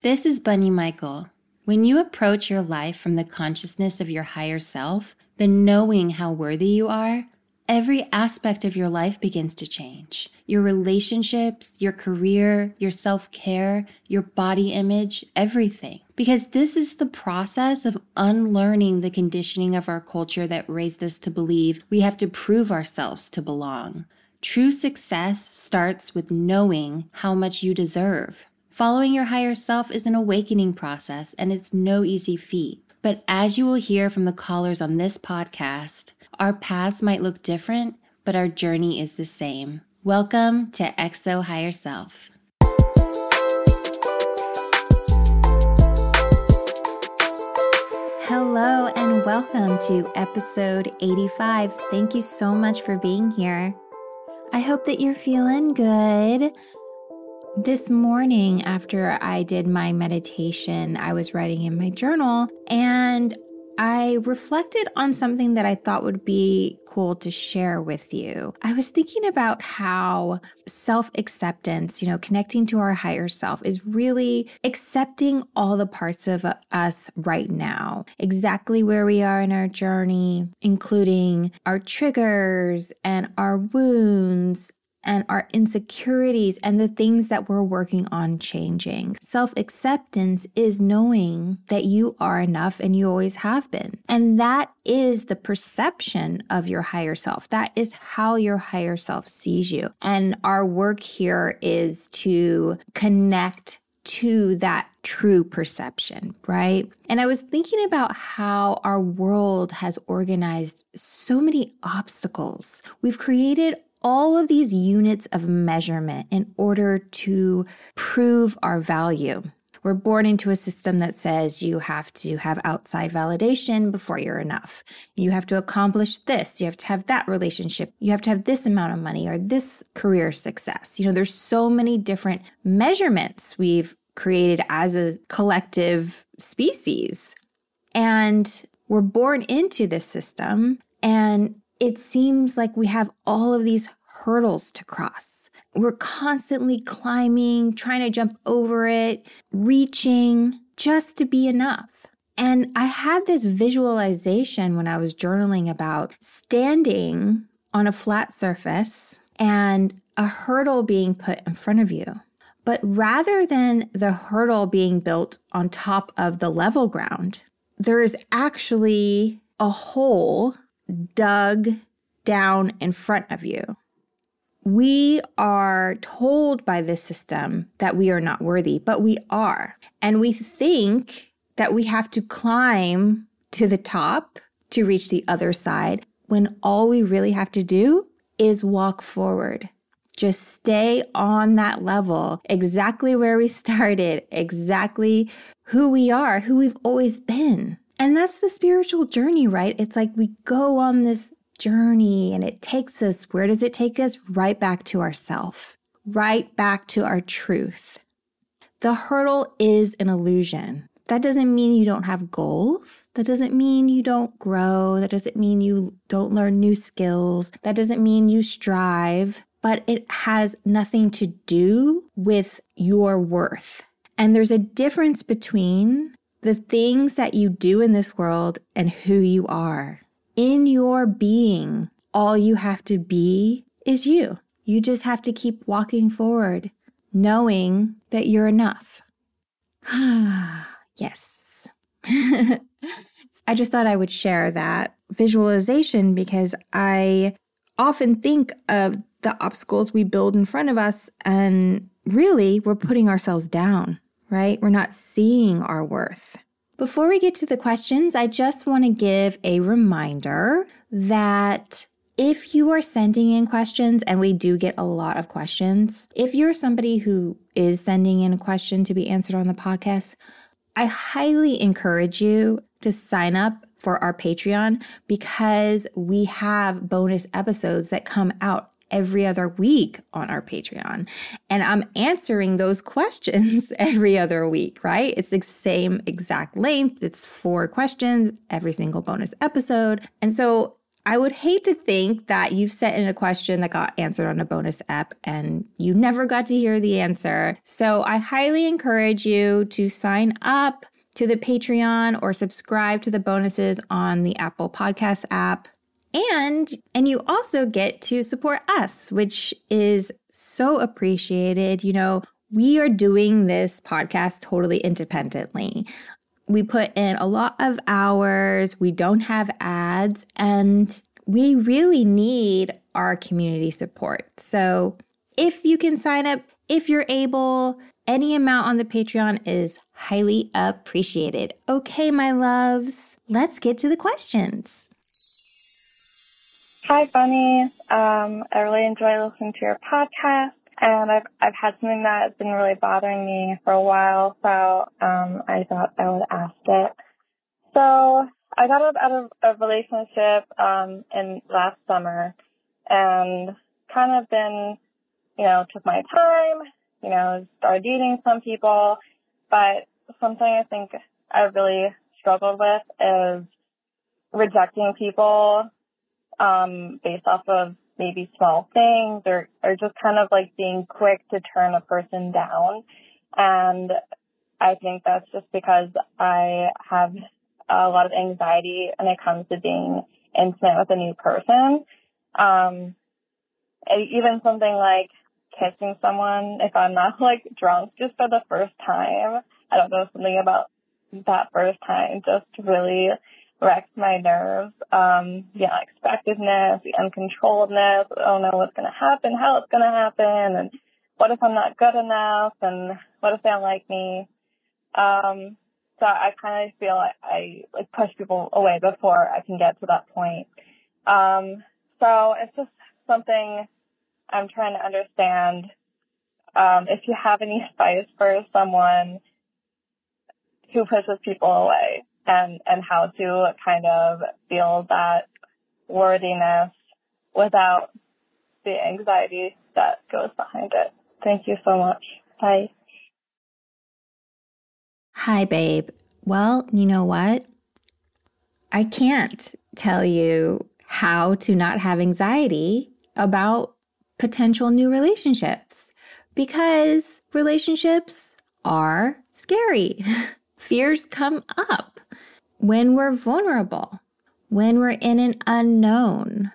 This is Bunny Michael. When you approach your life from the consciousness of your higher self, the knowing how worthy you are, every aspect of your life begins to change. Your relationships, your career, your self care, your body image, everything. Because this is the process of unlearning the conditioning of our culture that raised us to believe we have to prove ourselves to belong. True success starts with knowing how much you deserve. Following your higher self is an awakening process and it's no easy feat. But as you will hear from the callers on this podcast, our paths might look different, but our journey is the same. Welcome to XO Higher Self. Hello and welcome to episode 85. Thank you so much for being here. I hope that you're feeling good. This morning, after I did my meditation, I was writing in my journal and I reflected on something that I thought would be cool to share with you. I was thinking about how self acceptance, you know, connecting to our higher self is really accepting all the parts of us right now, exactly where we are in our journey, including our triggers and our wounds and our insecurities and the things that we're working on changing. Self acceptance is knowing that you are enough and you always have been. And that is the perception of your higher self. That is how your higher self sees you. And our work here is to connect to that true perception, right? And I was thinking about how our world has organized so many obstacles. We've created all of these units of measurement in order to prove our value. We're born into a system that says you have to have outside validation before you're enough. You have to accomplish this. You have to have that relationship. You have to have this amount of money or this career success. You know, there's so many different measurements we've created as a collective species. And we're born into this system and it seems like we have all of these hurdles to cross. We're constantly climbing, trying to jump over it, reaching just to be enough. And I had this visualization when I was journaling about standing on a flat surface and a hurdle being put in front of you. But rather than the hurdle being built on top of the level ground, there is actually a hole dug down in front of you. We are told by this system that we are not worthy, but we are. And we think that we have to climb to the top to reach the other side when all we really have to do is walk forward. Just stay on that level, exactly where we started, exactly who we are, who we've always been. And that's the spiritual journey, right? It's like we go on this journey and it takes us, where does it take us? Right back to ourself, right back to our truth. The hurdle is an illusion. That doesn't mean you don't have goals. That doesn't mean you don't grow. That doesn't mean you don't learn new skills. That doesn't mean you strive, but it has nothing to do with your worth. And there's a difference between the things that you do in this world and who you are. In your being, all you have to be is you. You just have to keep walking forward, knowing that you're enough. yes. I just thought I would share that visualization because I often think of the obstacles we build in front of us, and really, we're putting ourselves down right? We're not seeing our worth. Before we get to the questions, I just want to give a reminder that if you are sending in questions, and we do get a lot of questions, if you're somebody who is sending in a question to be answered on the podcast, I highly encourage you to sign up for our Patreon because we have bonus episodes that come out every other week on our Patreon. And I'm answering those questions every other week, right? It's the same exact length. It's four questions every single bonus episode. And so I would hate to think that you've sent in a question that got answered on a bonus app and you never got to hear the answer. So I highly encourage you to sign up to the Patreon or subscribe to the bonuses on the Apple Podcast app. And and you also get to support us, which is so appreciated. You know, we are doing this podcast totally independently. We put in a lot of hours, we don't have ads, and we really need our community support. So if you can sign up, if you're able, any amount on the Patreon is highly appreciated. Okay, my loves, let's get to the questions. Hi, Bunny. Um, I really enjoy listening to your podcast and I've I've had something that has been really bothering me for a while, so um, I thought I would ask it. So I got out of a relationship um, in last summer, and kind of been, you know, took my time, you know, started dating some people, but something I think I really struggled with is rejecting people um, based off of maybe small things or, or just kind of like being quick to turn a person down. And I think that's just because I have a lot of anxiety when it comes to being intimate with a new person. Um, even something like kissing someone if I'm not like drunk just for the first time. I don't know something about that first time just really wrecks my nerves. Um, the unexpectedness, the uncontrolledness. I don't know what's going to happen, how it's going to happen, and what if I'm not good enough, and what if they don't like me. Um, so I kind of feel like I like push people away before I can get to that point. Um, so it's just something I'm trying to understand. Um, if you have any advice for someone who pushes people away, and, and how to kind of feel that worthiness without the anxiety that goes behind it. Thank you so much. Bye. Hi, babe. Well, you know what? I can't tell you how to not have anxiety about potential new relationships because relationships are scary. Fears come up when we're vulnerable, when we're in an unknown,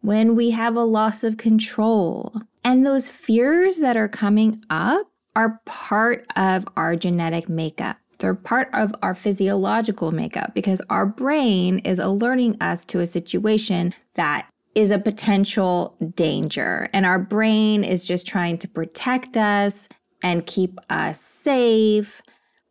when we have a loss of control. And those fears that are coming up are part of our genetic makeup. They're part of our physiological makeup because our brain is alerting us to a situation that is a potential danger. And our brain is just trying to protect us and keep us safe.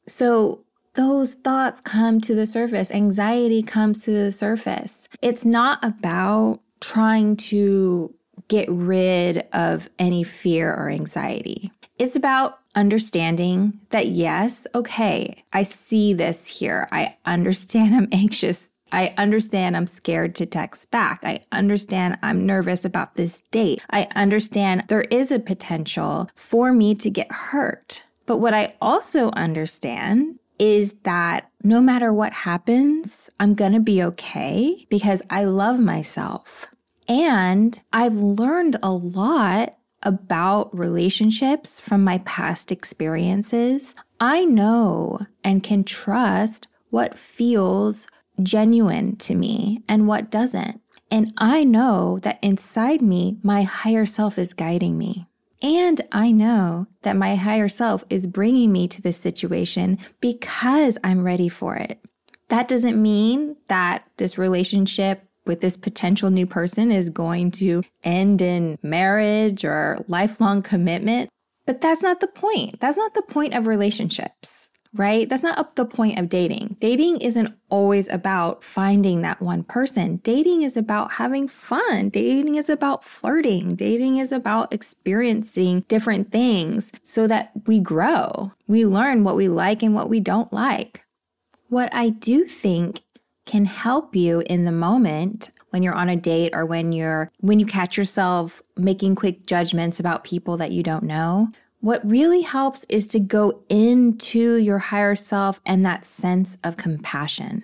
So those thoughts come to the surface. Anxiety comes to the surface. It's not about trying to get rid of any fear or anxiety. It's about understanding that, yes, okay, I see this here. I understand I'm anxious. I understand I'm scared to text back. I understand I'm nervous about this date. I understand there is a potential for me to get hurt. But what I also understand is that no matter what happens, I'm going to be okay because I love myself. And I've learned a lot about relationships from my past experiences. I know and can trust what feels genuine to me and what doesn't. And I know that inside me, my higher self is guiding me. And I know that my higher self is bringing me to this situation because I'm ready for it. That doesn't mean that this relationship with this potential new person is going to end in marriage or lifelong commitment. But that's not the point. That's not the point of relationships right? That's not up the point of dating. Dating isn't always about finding that one person. Dating is about having fun. Dating is about flirting. Dating is about experiencing different things so that we grow. We learn what we like and what we don't like. What I do think can help you in the moment when you're on a date or when you're when you catch yourself making quick judgments about people that you don't know what really helps is to go into your higher self and that sense of compassion.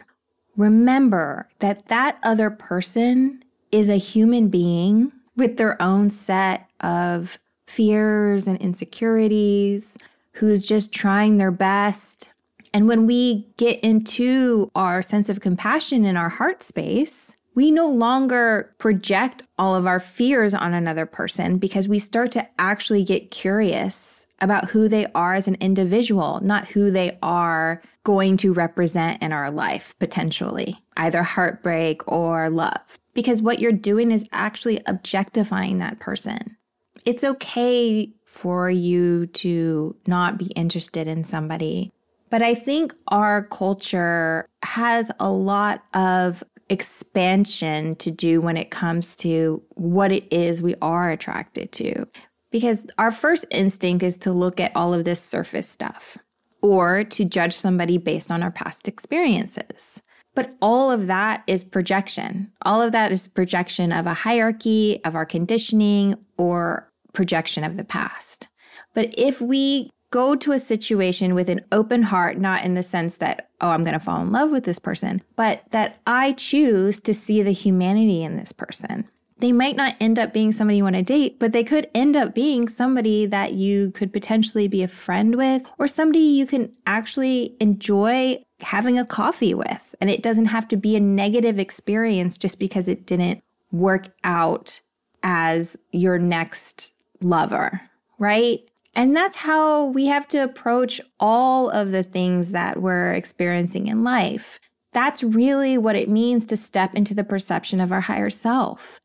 Remember that that other person is a human being with their own set of fears and insecurities, who's just trying their best. And when we get into our sense of compassion in our heart space, we no longer project all of our fears on another person because we start to actually get curious about who they are as an individual, not who they are going to represent in our life potentially, either heartbreak or love. Because what you're doing is actually objectifying that person. It's okay for you to not be interested in somebody. But I think our culture has a lot of expansion to do when it comes to what it is we are attracted to. Because our first instinct is to look at all of this surface stuff or to judge somebody based on our past experiences. But all of that is projection. All of that is projection of a hierarchy, of our conditioning, or projection of the past. But if we go to a situation with an open heart, not in the sense that, oh, I'm going to fall in love with this person, but that I choose to see the humanity in this person. They might not end up being somebody you want to date, but they could end up being somebody that you could potentially be a friend with or somebody you can actually enjoy having a coffee with. And it doesn't have to be a negative experience just because it didn't work out as your next lover, right? And that's how we have to approach all of the things that we're experiencing in life. That's really what it means to step into the perception of our higher self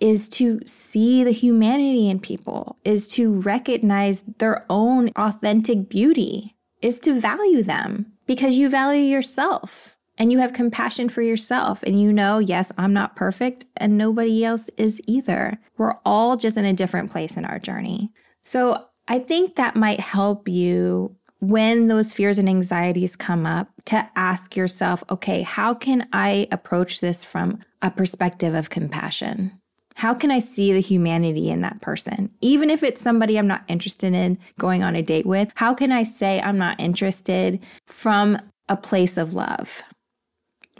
is to see the humanity in people, is to recognize their own authentic beauty, is to value them because you value yourself and you have compassion for yourself and you know, yes, I'm not perfect and nobody else is either. We're all just in a different place in our journey. So I think that might help you when those fears and anxieties come up to ask yourself, okay, how can I approach this from a perspective of compassion? How can I see the humanity in that person? Even if it's somebody I'm not interested in going on a date with, how can I say I'm not interested from a place of love?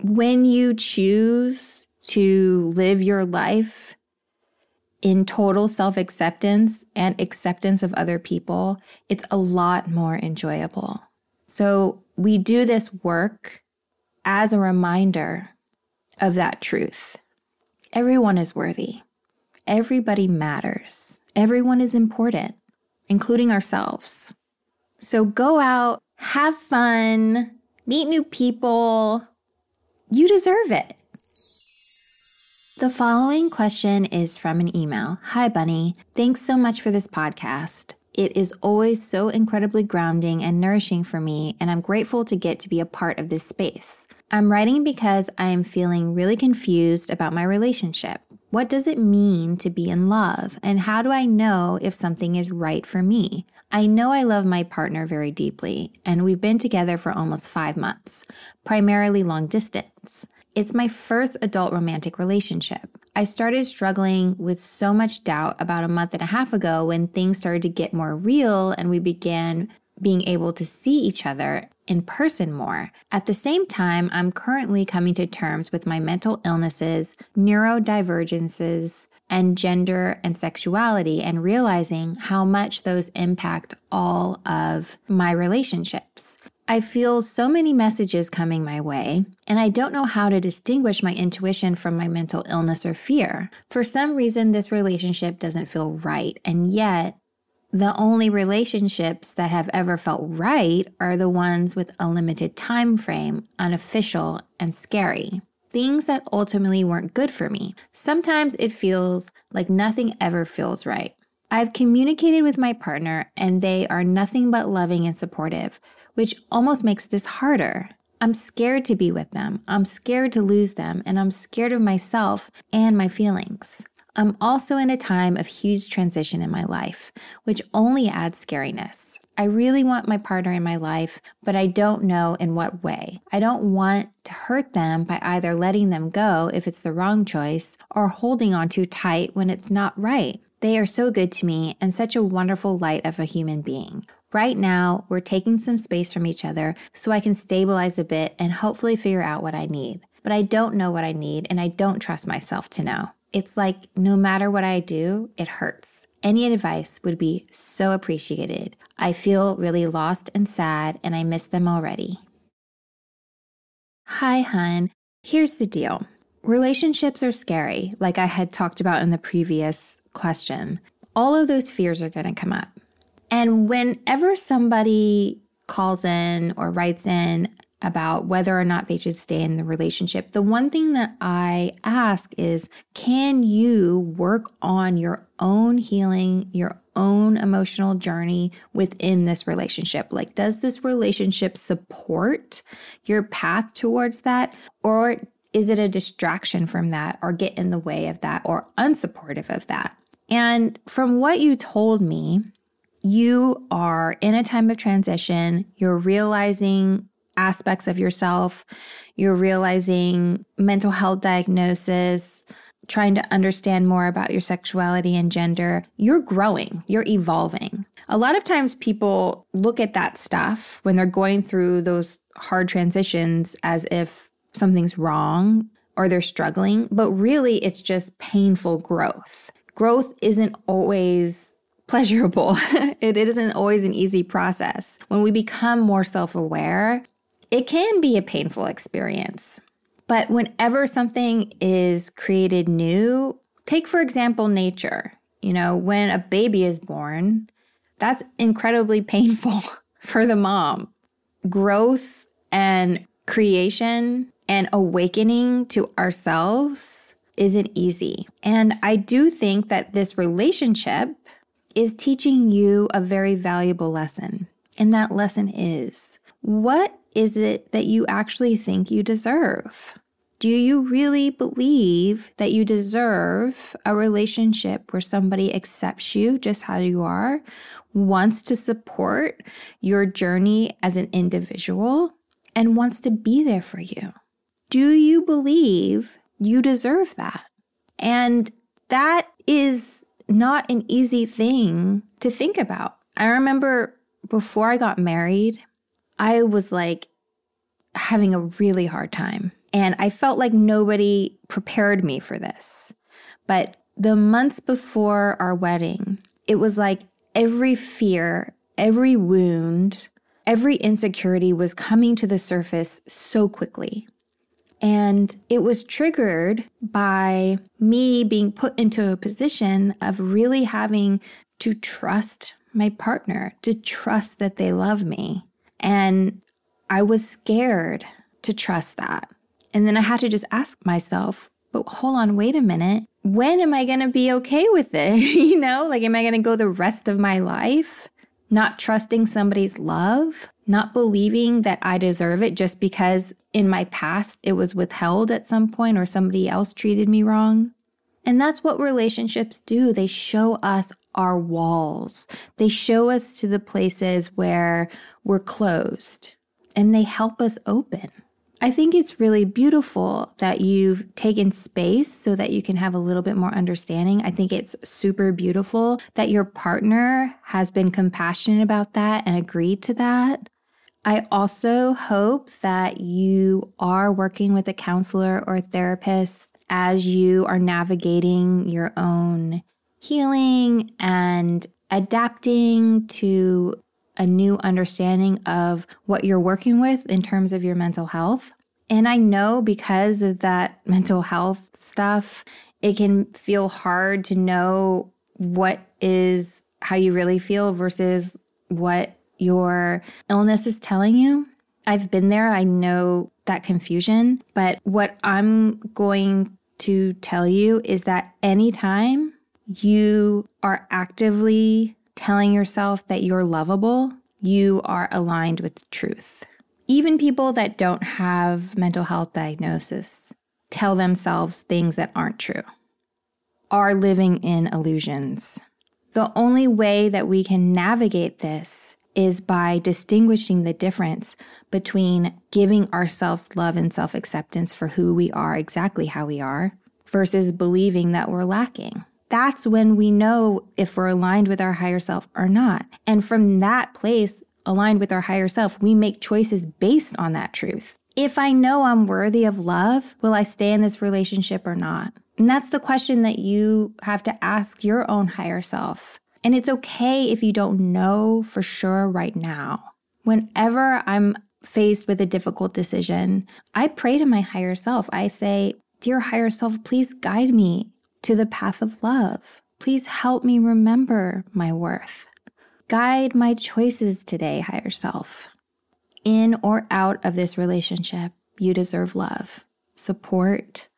When you choose to live your life in total self acceptance and acceptance of other people, it's a lot more enjoyable. So, we do this work as a reminder of that truth. Everyone is worthy. Everybody matters. Everyone is important, including ourselves. So go out, have fun, meet new people. You deserve it. The following question is from an email. Hi, Bunny. Thanks so much for this podcast. It is always so incredibly grounding and nourishing for me, and I'm grateful to get to be a part of this space. I'm writing because I am feeling really confused about my relationship. What does it mean to be in love, and how do I know if something is right for me? I know I love my partner very deeply, and we've been together for almost five months, primarily long distance. It's my first adult romantic relationship. I started struggling with so much doubt about a month and a half ago when things started to get more real and we began being able to see each other in person more. At the same time, I'm currently coming to terms with my mental illnesses, neurodivergences, and gender and sexuality, and realizing how much those impact all of my relationships. I feel so many messages coming my way, and I don't know how to distinguish my intuition from my mental illness or fear. For some reason, this relationship doesn't feel right, and yet, the only relationships that have ever felt right are the ones with a limited time frame, unofficial, and scary. Things that ultimately weren't good for me. Sometimes it feels like nothing ever feels right. I've communicated with my partner, and they are nothing but loving and supportive which almost makes this harder. I'm scared to be with them. I'm scared to lose them, and I'm scared of myself and my feelings. I'm also in a time of huge transition in my life, which only adds scariness. I really want my partner in my life, but I don't know in what way. I don't want to hurt them by either letting them go if it's the wrong choice or holding on too tight when it's not right. They are so good to me and such a wonderful light of a human being. Right now, we're taking some space from each other so I can stabilize a bit and hopefully figure out what I need. But I don't know what I need and I don't trust myself to know. It's like no matter what I do, it hurts. Any advice would be so appreciated. I feel really lost and sad, and I miss them already. Hi, hun. Here's the deal relationships are scary, like I had talked about in the previous question. All of those fears are going to come up. And whenever somebody calls in or writes in about whether or not they should stay in the relationship, the one thing that I ask is can you work on your own healing, your own emotional journey within this relationship? Like, does this relationship support your path towards that? Or is it a distraction from that, or get in the way of that, or unsupportive of that? And from what you told me, you are in a time of transition. You're realizing aspects of yourself. You're realizing mental health diagnosis, trying to understand more about your sexuality and gender. You're growing, you're evolving. A lot of times people look at that stuff when they're going through those hard transitions as if something's wrong or they're struggling, but really it's just painful growth. Growth isn't always pleasurable. it isn't always an easy process. When we become more self aware, it can be a painful experience. But whenever something is created new, take for example nature. You know, when a baby is born, that's incredibly painful for the mom. Growth and creation and awakening to ourselves isn't easy. And I do think that this relationship is teaching you a very valuable lesson. And that lesson is what is it that you actually think you deserve? Do you really believe that you deserve a relationship where somebody accepts you just how you are, wants to support your journey as an individual, and wants to be there for you? Do you believe you deserve that? And that is not an easy thing to think about. I remember before I got married, I was like having a really hard time. And I felt like nobody prepared me for this. But the months before our wedding, it was like every fear, every wound, every insecurity was coming to the surface so quickly. And it was triggered by me being put into a position of really having to trust my partner, to trust that they love me. And I was scared to trust that. And then I had to just ask myself, but hold on, wait a minute. When am I going to be okay with it? you know, like, am I going to go the rest of my life not trusting somebody's love? Not believing that I deserve it just because in my past it was withheld at some point or somebody else treated me wrong. And that's what relationships do. They show us our walls. They show us to the places where we're closed and they help us open. I think it's really beautiful that you've taken space so that you can have a little bit more understanding. I think it's super beautiful that your partner has been compassionate about that and agreed to that. I also hope that you are working with a counselor or therapist as you are navigating your own healing and adapting to a new understanding of what you're working with in terms of your mental health. And I know because of that mental health stuff, it can feel hard to know what is how you really feel versus what your illness is telling you. I've been there. I know that confusion. But what I'm going to tell you is that anytime you are actively telling yourself that you're lovable, you are aligned with truth. Even people that don't have mental health diagnosis tell themselves things that aren't true, are living in illusions. The only way that we can navigate this is by distinguishing the difference between giving ourselves love and self acceptance for who we are, exactly how we are, versus believing that we're lacking. That's when we know if we're aligned with our higher self or not. And from that place, aligned with our higher self, we make choices based on that truth. If I know I'm worthy of love, will I stay in this relationship or not? And that's the question that you have to ask your own higher self. And it's okay if you don't know for sure right now. Whenever I'm faced with a difficult decision, I pray to my higher self. I say, Dear higher self, please guide me to the path of love. Please help me remember my worth. Guide my choices today, higher self. In or out of this relationship, you deserve love, support,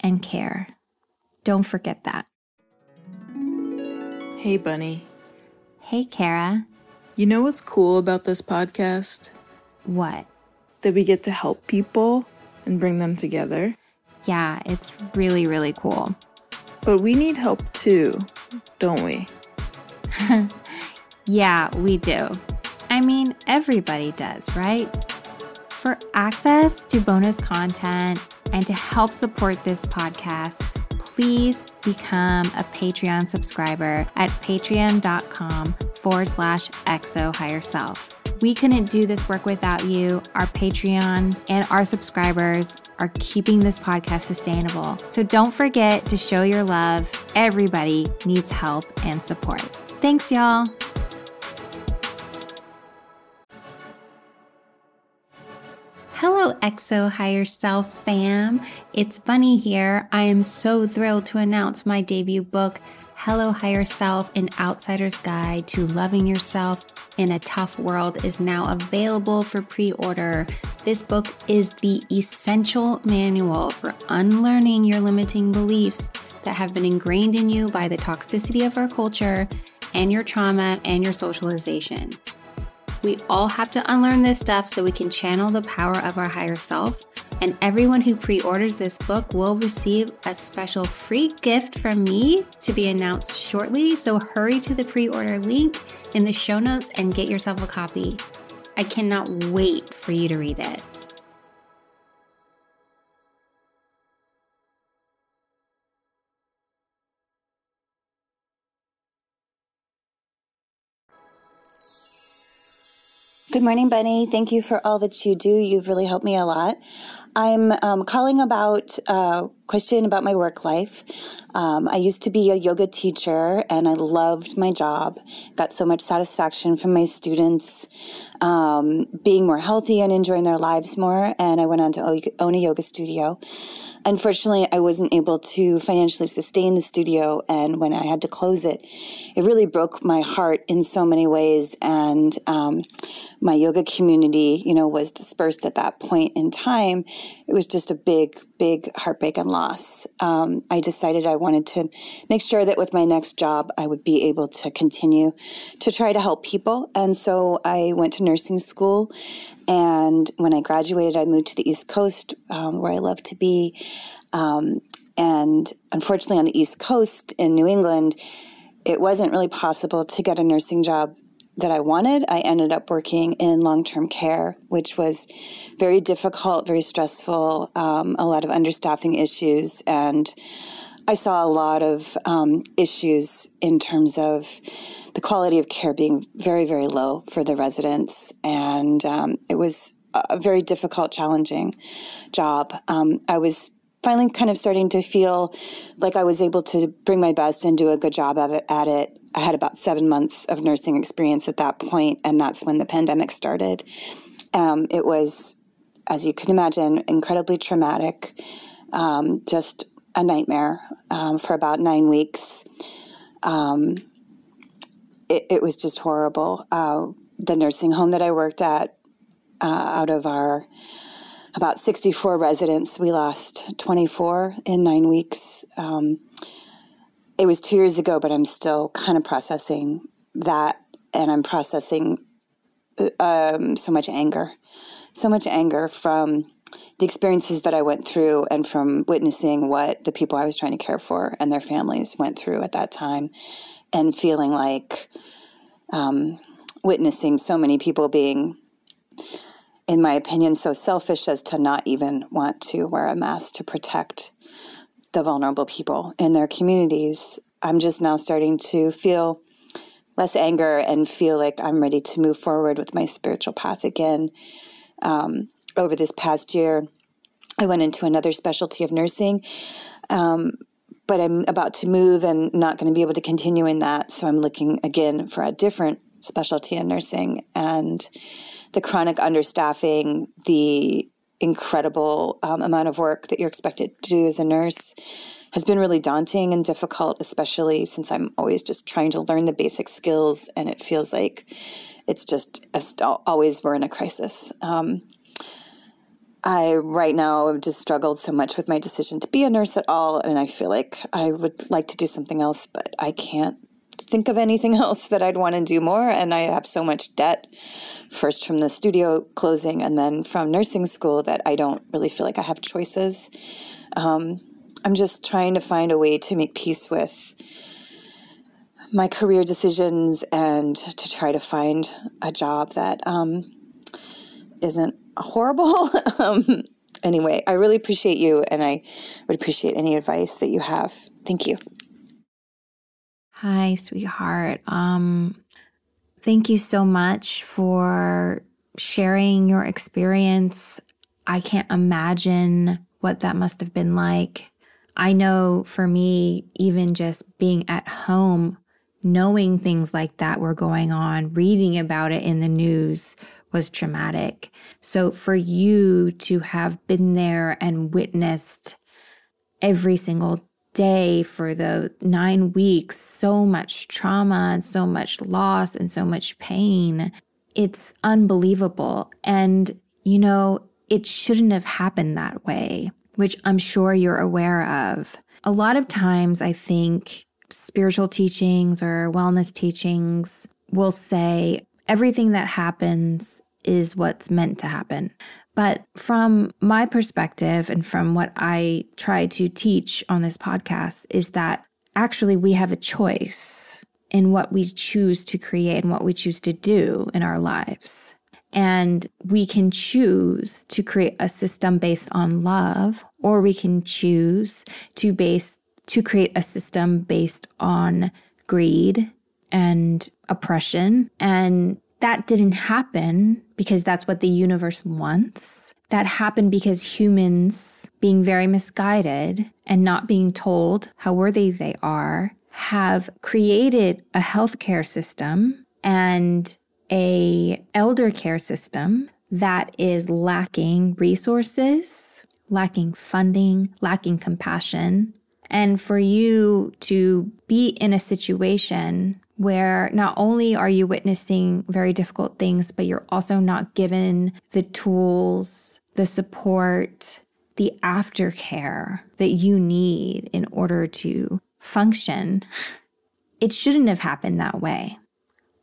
and care. Don't forget that. Hey, Bunny. Hey, Kara. You know what's cool about this podcast? What? That we get to help people and bring them together. Yeah, it's really, really cool. But we need help too, don't we? yeah, we do. I mean, everybody does, right? For access to bonus content and to help support this podcast, please become a Patreon subscriber at patreon.com forward slash xo higher self. We couldn't do this work without you. Our Patreon and our subscribers are keeping this podcast sustainable. So don't forget to show your love. Everybody needs help and support. Thanks, y'all. Hello, XO Higher Self fam. It's Bunny here. I am so thrilled to announce my debut book, Hello Higher Self An Outsider's Guide to Loving Yourself in a Tough World, is now available for pre order. This book is the essential manual for unlearning your limiting beliefs that have been ingrained in you by the toxicity of our culture and your trauma and your socialization. We all have to unlearn this stuff so we can channel the power of our higher self. And everyone who pre orders this book will receive a special free gift from me to be announced shortly. So hurry to the pre order link in the show notes and get yourself a copy. I cannot wait for you to read it. Good morning, Bunny. Thank you for all that you do. You've really helped me a lot. I'm um, calling about a question about my work life. Um, I used to be a yoga teacher and I loved my job. Got so much satisfaction from my students um, being more healthy and enjoying their lives more. And I went on to own a yoga studio. Unfortunately, I wasn't able to financially sustain the studio, and when I had to close it, it really broke my heart in so many ways. And um, my yoga community, you know, was dispersed at that point in time. It was just a big, big heartbreak and loss. Um, I decided I wanted to make sure that with my next job, I would be able to continue to try to help people. And so I went to nursing school and when I graduated, I moved to the East Coast, um, where I love to be. Um, and unfortunately, on the East Coast in New England, it wasn't really possible to get a nursing job that I wanted. I ended up working in long term care, which was very difficult, very stressful, um, a lot of understaffing issues. And I saw a lot of um, issues in terms of the quality of care being very, very low for the residents. And um, it was a very difficult, challenging job. Um, I was finally kind of starting to feel like I was able to bring my best and do a good job at it. At it. I had about seven months of nursing experience at that point, and that's when the pandemic started. Um, it was, as you can imagine, incredibly traumatic, um, just a nightmare um, for about nine weeks. Um, it, it was just horrible. Uh, the nursing home that I worked at, uh, out of our about 64 residents, we lost 24 in nine weeks. Um, it was two years ago, but I'm still kind of processing that, and I'm processing um, so much anger, so much anger from the experiences that I went through and from witnessing what the people I was trying to care for and their families went through at that time and feeling like um, witnessing so many people being, in my opinion, so selfish as to not even want to wear a mask to protect the vulnerable people in their communities. I'm just now starting to feel less anger and feel like I'm ready to move forward with my spiritual path again. Um, over this past year, I went into another specialty of nursing. Um, but I'm about to move and not going to be able to continue in that. So I'm looking again for a different specialty in nursing and the chronic understaffing, the incredible um, amount of work that you're expected to do as a nurse has been really daunting and difficult, especially since I'm always just trying to learn the basic skills and it feels like it's just always we're in a crisis. Um, I right now have just struggled so much with my decision to be a nurse at all, and I feel like I would like to do something else, but I can't think of anything else that I'd want to do more. And I have so much debt, first from the studio closing and then from nursing school, that I don't really feel like I have choices. Um, I'm just trying to find a way to make peace with my career decisions and to try to find a job that um, not horrible. um, anyway, I really appreciate you and I would appreciate any advice that you have. Thank you. Hi, sweetheart. Um, thank you so much for sharing your experience. I can't imagine what that must have been like. I know for me, even just being at home, knowing things like that were going on, reading about it in the news was traumatic. So for you to have been there and witnessed every single day for the nine weeks, so much trauma and so much loss and so much pain, it's unbelievable. And, you know, it shouldn't have happened that way, which I'm sure you're aware of. A lot of times, I think spiritual teachings or wellness teachings will say, everything that happens is what's meant to happen. But from my perspective and from what I try to teach on this podcast is that actually we have a choice in what we choose to create and what we choose to do in our lives. And we can choose to create a system based on love, or we can choose to base to create a system based on greed and oppression. And that didn't happen because that's what the universe wants. That happened because humans, being very misguided and not being told how worthy they are, have created a healthcare system and a elder care system that is lacking resources, lacking funding, lacking compassion. And for you to be in a situation where not only are you witnessing very difficult things, but you're also not given the tools, the support, the aftercare that you need in order to function. It shouldn't have happened that way.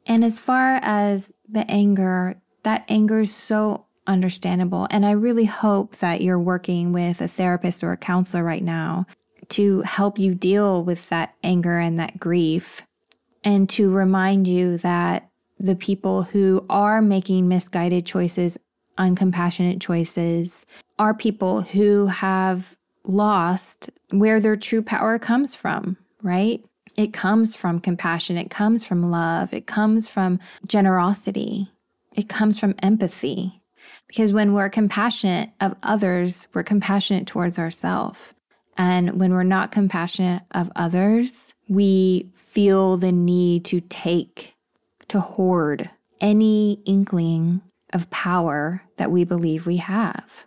And as far as the anger, that anger is so understandable. And I really hope that you're working with a therapist or a counselor right now to help you deal with that anger and that grief and to remind you that the people who are making misguided choices, uncompassionate choices, are people who have lost where their true power comes from, right? It comes from compassion, it comes from love, it comes from generosity, it comes from empathy. Because when we're compassionate of others, we're compassionate towards ourselves. And when we're not compassionate of others, we feel the need to take, to hoard any inkling of power that we believe we have.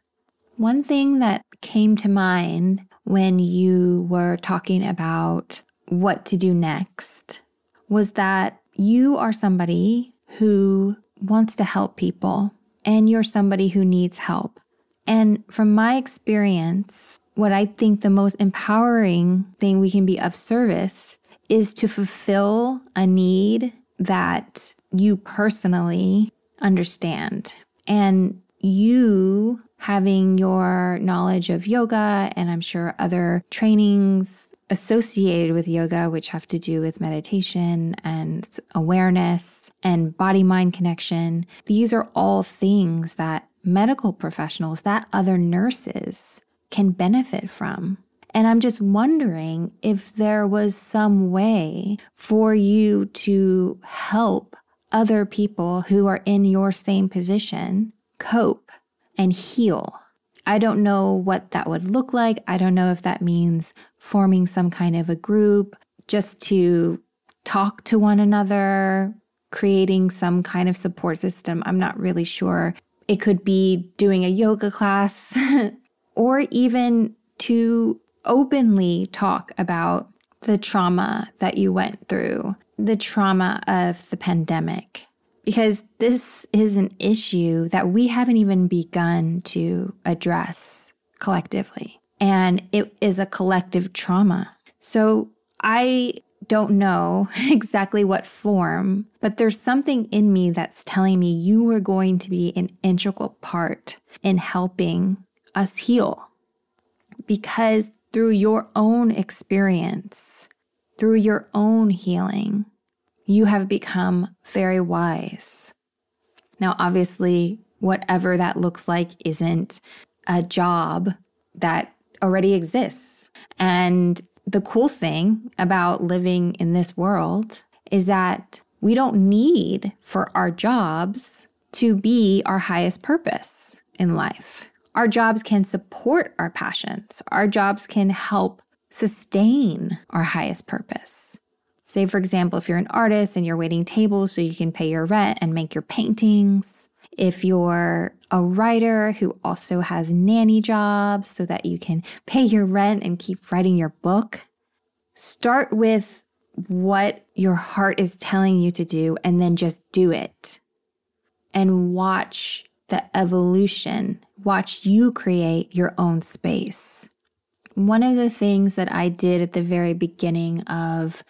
One thing that came to mind when you were talking about what to do next was that you are somebody who wants to help people and you're somebody who needs help. And from my experience, what I think the most empowering thing we can be of service is to fulfill a need that you personally understand. And you having your knowledge of yoga and I'm sure other trainings associated with yoga, which have to do with meditation and awareness and body mind connection. These are all things that medical professionals, that other nurses can benefit from. And I'm just wondering if there was some way for you to help other people who are in your same position cope and heal. I don't know what that would look like. I don't know if that means forming some kind of a group just to talk to one another, creating some kind of support system. I'm not really sure. It could be doing a yoga class or even to openly talk about the trauma that you went through, the trauma of the pandemic, because this is an issue that we haven't even begun to address collectively. And it is a collective trauma. So I don't know exactly what form, but there's something in me that's telling me you are going to be an integral part in helping us heal. Because through your own experience, through your own healing, you have become very wise. Now, obviously, whatever that looks like isn't a job that already exists. And the cool thing about living in this world is that we don't need for our jobs to be our highest purpose in life. Our jobs can support our passions. Our jobs can help sustain our highest purpose. Say, for example, if you're an artist and you're waiting tables so you can pay your rent and make your paintings. If you're a writer who also has nanny jobs so that you can pay your rent and keep writing your book, start with what your heart is telling you to do and then just do it. And watch the evolution, watch you create your own space. One of the things that I did at the very beginning of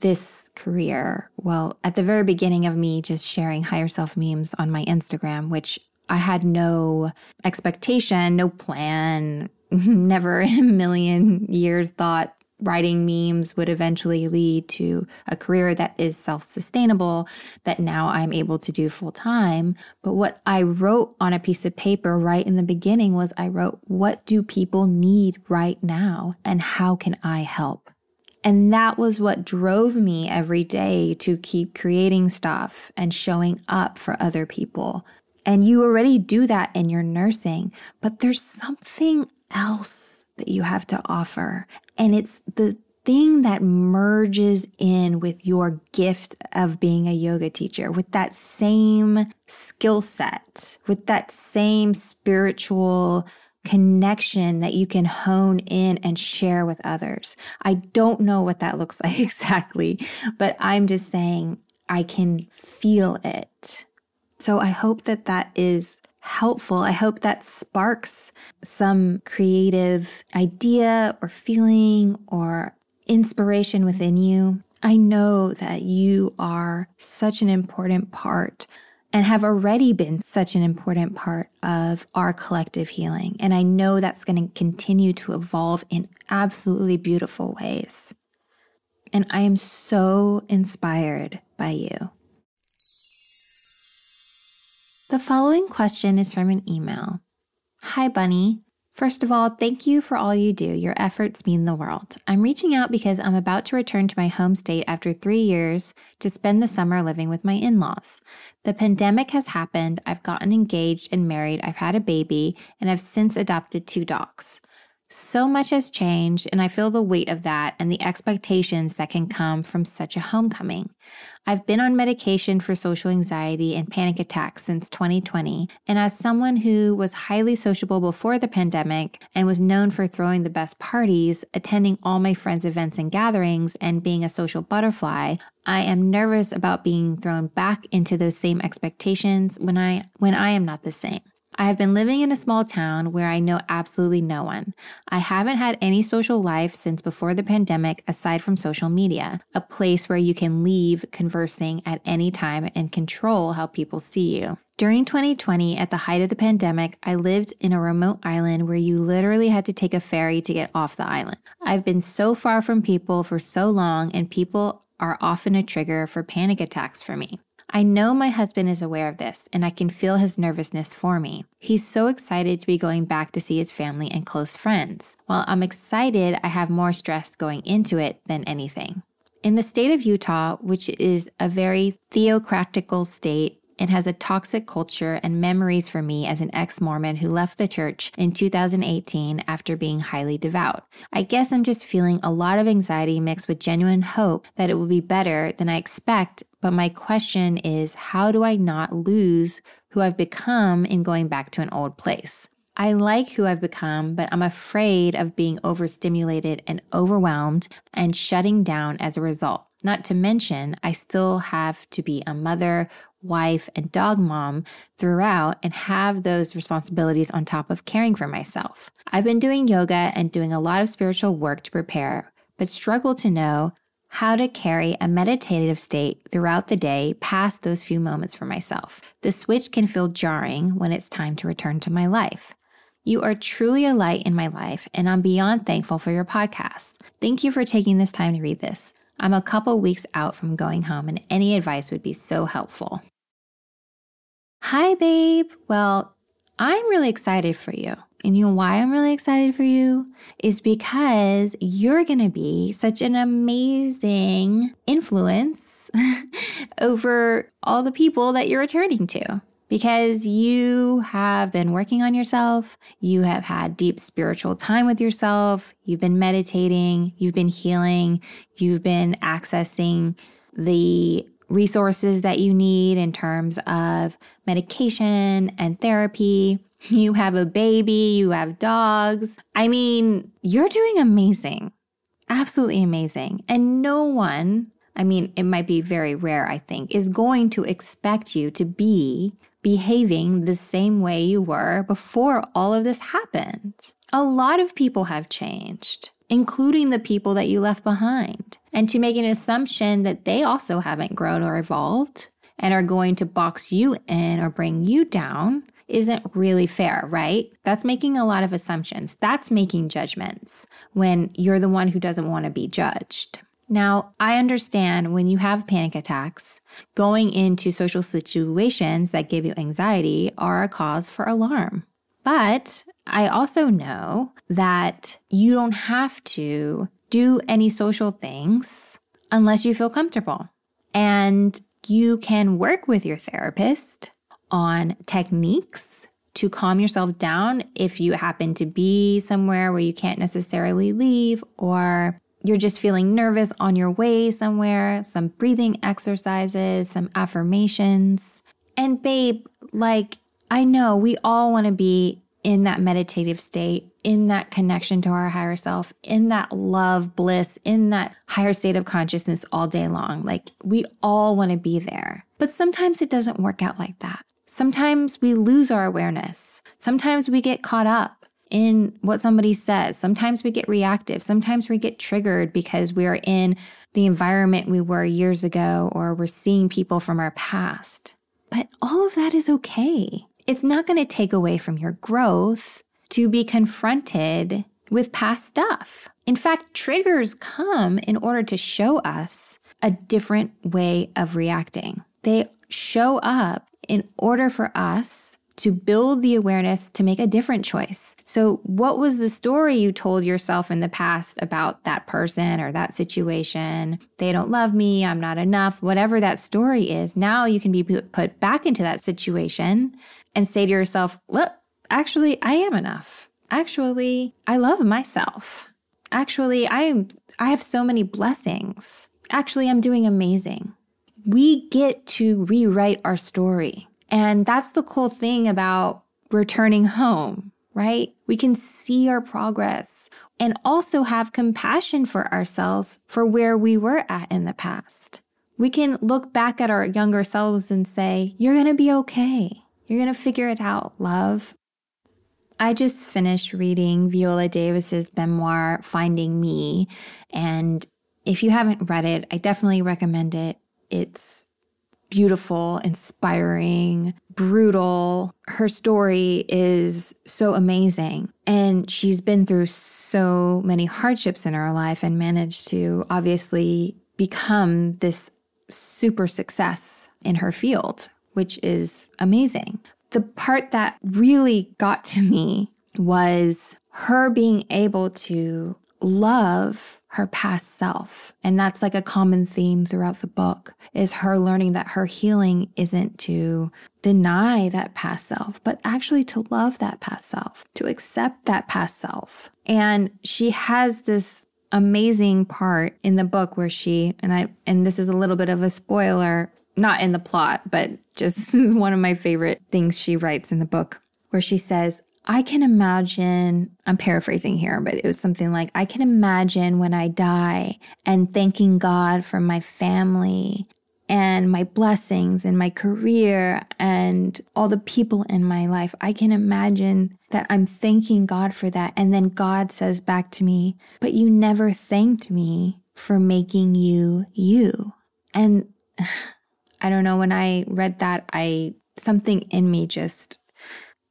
this career, well, at the very beginning of me just sharing higher self memes on my Instagram, which I had no expectation, no plan, never in a million years thought writing memes would eventually lead to a career that is self sustainable that now I'm able to do full time. But what I wrote on a piece of paper right in the beginning was I wrote, What do people need right now? And how can I help? And that was what drove me every day to keep creating stuff and showing up for other people. And you already do that in your nursing, but there's something else that you have to offer. And it's the thing that merges in with your gift of being a yoga teacher, with that same skill set, with that same spiritual connection that you can hone in and share with others. I don't know what that looks like exactly, but I'm just saying I can feel it. So I hope that that is helpful. I hope that sparks some creative idea or feeling or inspiration within you. I know that you are such an important part and have already been such an important part of our collective healing. And I know that's going to continue to evolve in absolutely beautiful ways. And I am so inspired by you. The following question is from an email. Hi, Bunny. First of all, thank you for all you do. Your efforts mean the world. I'm reaching out because I'm about to return to my home state after three years to spend the summer living with my in laws. The pandemic has happened. I've gotten engaged and married. I've had a baby, and I've since adopted two dogs. So much has changed, and I feel the weight of that and the expectations that can come from such a homecoming. I've been on medication for social anxiety and panic attacks since 2020, and as someone who was highly sociable before the pandemic and was known for throwing the best parties, attending all my friends' events and gatherings, and being a social butterfly, I am nervous about being thrown back into those same expectations when I when I am not the same. I have been living in a small town where I know absolutely no one. I haven't had any social life since before the pandemic aside from social media, a place where you can leave conversing at any time and control how people see you. During 2020, at the height of the pandemic, I lived in a remote island where you literally had to take a ferry to get off the island. I've been so far from people for so long, and people are often a trigger for panic attacks for me. I know my husband is aware of this, and I can feel his nervousness for me. He's so excited to be going back to see his family and close friends. While I'm excited, I have more stress going into it than anything. In the state of Utah, which is a very theocratical state, and has a toxic culture and memories for me as an ex Mormon who left the church in 2018 after being highly devout. I guess I'm just feeling a lot of anxiety mixed with genuine hope that it will be better than I expect. But my question is how do I not lose who I've become in going back to an old place? I like who I've become, but I'm afraid of being overstimulated and overwhelmed and shutting down as a result. Not to mention, I still have to be a mother, wife, and dog mom throughout and have those responsibilities on top of caring for myself. I've been doing yoga and doing a lot of spiritual work to prepare, but struggle to know how to carry a meditative state throughout the day past those few moments for myself. The switch can feel jarring when it's time to return to my life. You are truly a light in my life, and I'm beyond thankful for your podcast. Thank you for taking this time to read this. I'm a couple weeks out from going home, and any advice would be so helpful. Hi, babe. Well, I'm really excited for you. And you know why I'm really excited for you? Is because you're going to be such an amazing influence over all the people that you're returning to because you have been working on yourself. You have had deep spiritual time with yourself. You've been meditating. You've been healing. You've been accessing the resources that you need in terms of medication and therapy. You have a baby. You have dogs. I mean, you're doing amazing. Absolutely amazing. And no one I mean, it might be very rare, I think, is going to expect you to be behaving the same way you were before all of this happened. A lot of people have changed, including the people that you left behind. And to make an assumption that they also haven't grown or evolved and are going to box you in or bring you down isn't really fair, right? That's making a lot of assumptions. That's making judgments when you're the one who doesn't want to be judged. Now, I understand when you have panic attacks, going into social situations that give you anxiety are a cause for alarm. But I also know that you don't have to do any social things unless you feel comfortable. And you can work with your therapist on techniques to calm yourself down if you happen to be somewhere where you can't necessarily leave or you're just feeling nervous on your way somewhere, some breathing exercises, some affirmations. And babe, like, I know we all want to be in that meditative state, in that connection to our higher self, in that love, bliss, in that higher state of consciousness all day long. Like, we all want to be there. But sometimes it doesn't work out like that. Sometimes we lose our awareness. Sometimes we get caught up in what somebody says. Sometimes we get reactive. Sometimes we get triggered because we're in the environment we were years ago or we're seeing people from our past. But all of that is okay. It's not going to take away from your growth to be confronted with past stuff. In fact, triggers come in order to show us a different way of reacting. They show up in order for us to build the awareness to make a different choice. So, what was the story you told yourself in the past about that person or that situation? They don't love me, I'm not enough, whatever that story is. Now you can be put back into that situation and say to yourself, well, actually, I am enough. Actually, I love myself. Actually, I am I have so many blessings. Actually, I'm doing amazing. We get to rewrite our story. And that's the cool thing about returning home, right? We can see our progress and also have compassion for ourselves for where we were at in the past. We can look back at our younger selves and say, You're going to be okay. You're going to figure it out, love. I just finished reading Viola Davis's memoir, Finding Me. And if you haven't read it, I definitely recommend it. It's beautiful, inspiring, brutal. Her story is so amazing. And she's been through so many hardships in her life and managed to obviously become this super success in her field, which is amazing. The part that really got to me was her being able to love her past self. And that's like a common theme throughout the book is her learning that her healing isn't to deny that past self, but actually to love that past self, to accept that past self. And she has this amazing part in the book where she and I and this is a little bit of a spoiler, not in the plot, but just one of my favorite things she writes in the book where she says, I can imagine, I'm paraphrasing here, but it was something like, I can imagine when I die and thanking God for my family and my blessings and my career and all the people in my life. I can imagine that I'm thanking God for that. And then God says back to me, but you never thanked me for making you you. And I don't know, when I read that, I, something in me just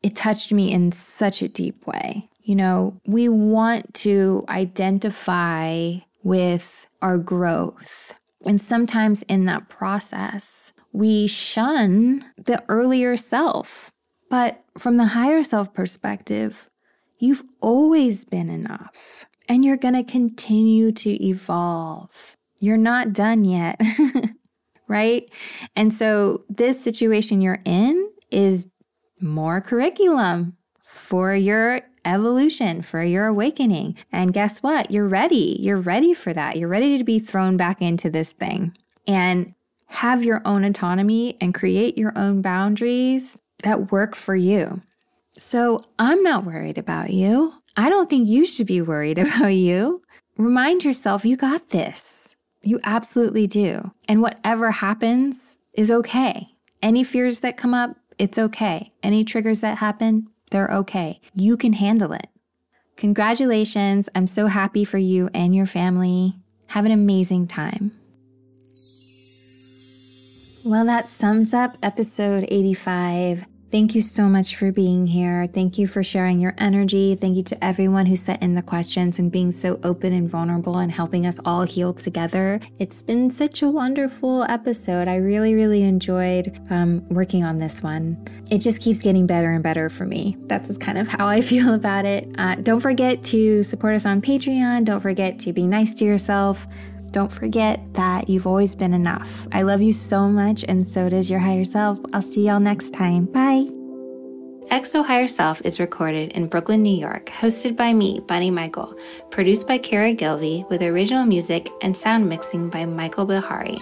it touched me in such a deep way. You know, we want to identify with our growth. And sometimes in that process, we shun the earlier self. But from the higher self perspective, you've always been enough and you're going to continue to evolve. You're not done yet, right? And so, this situation you're in is more curriculum for your evolution, for your awakening. And guess what? You're ready. You're ready for that. You're ready to be thrown back into this thing and have your own autonomy and create your own boundaries that work for you. So I'm not worried about you. I don't think you should be worried about you. Remind yourself you got this. You absolutely do. And whatever happens is okay. Any fears that come up, it's okay. Any triggers that happen, they're okay. You can handle it. Congratulations. I'm so happy for you and your family. Have an amazing time. Well, that sums up episode 85. Thank you so much for being here. Thank you for sharing your energy. Thank you to everyone who sent in the questions and being so open and vulnerable and helping us all heal together. It's been such a wonderful episode. I really, really enjoyed um, working on this one. It just keeps getting better and better for me. That's kind of how I feel about it. Uh, don't forget to support us on Patreon. Don't forget to be nice to yourself. Don't forget that you've always been enough. I love you so much, and so does your higher self. I'll see y'all next time. Bye. XO Higher Self is recorded in Brooklyn, New York, hosted by me, Bunny Michael, produced by Kara Gilvey, with original music and sound mixing by Michael Bihari.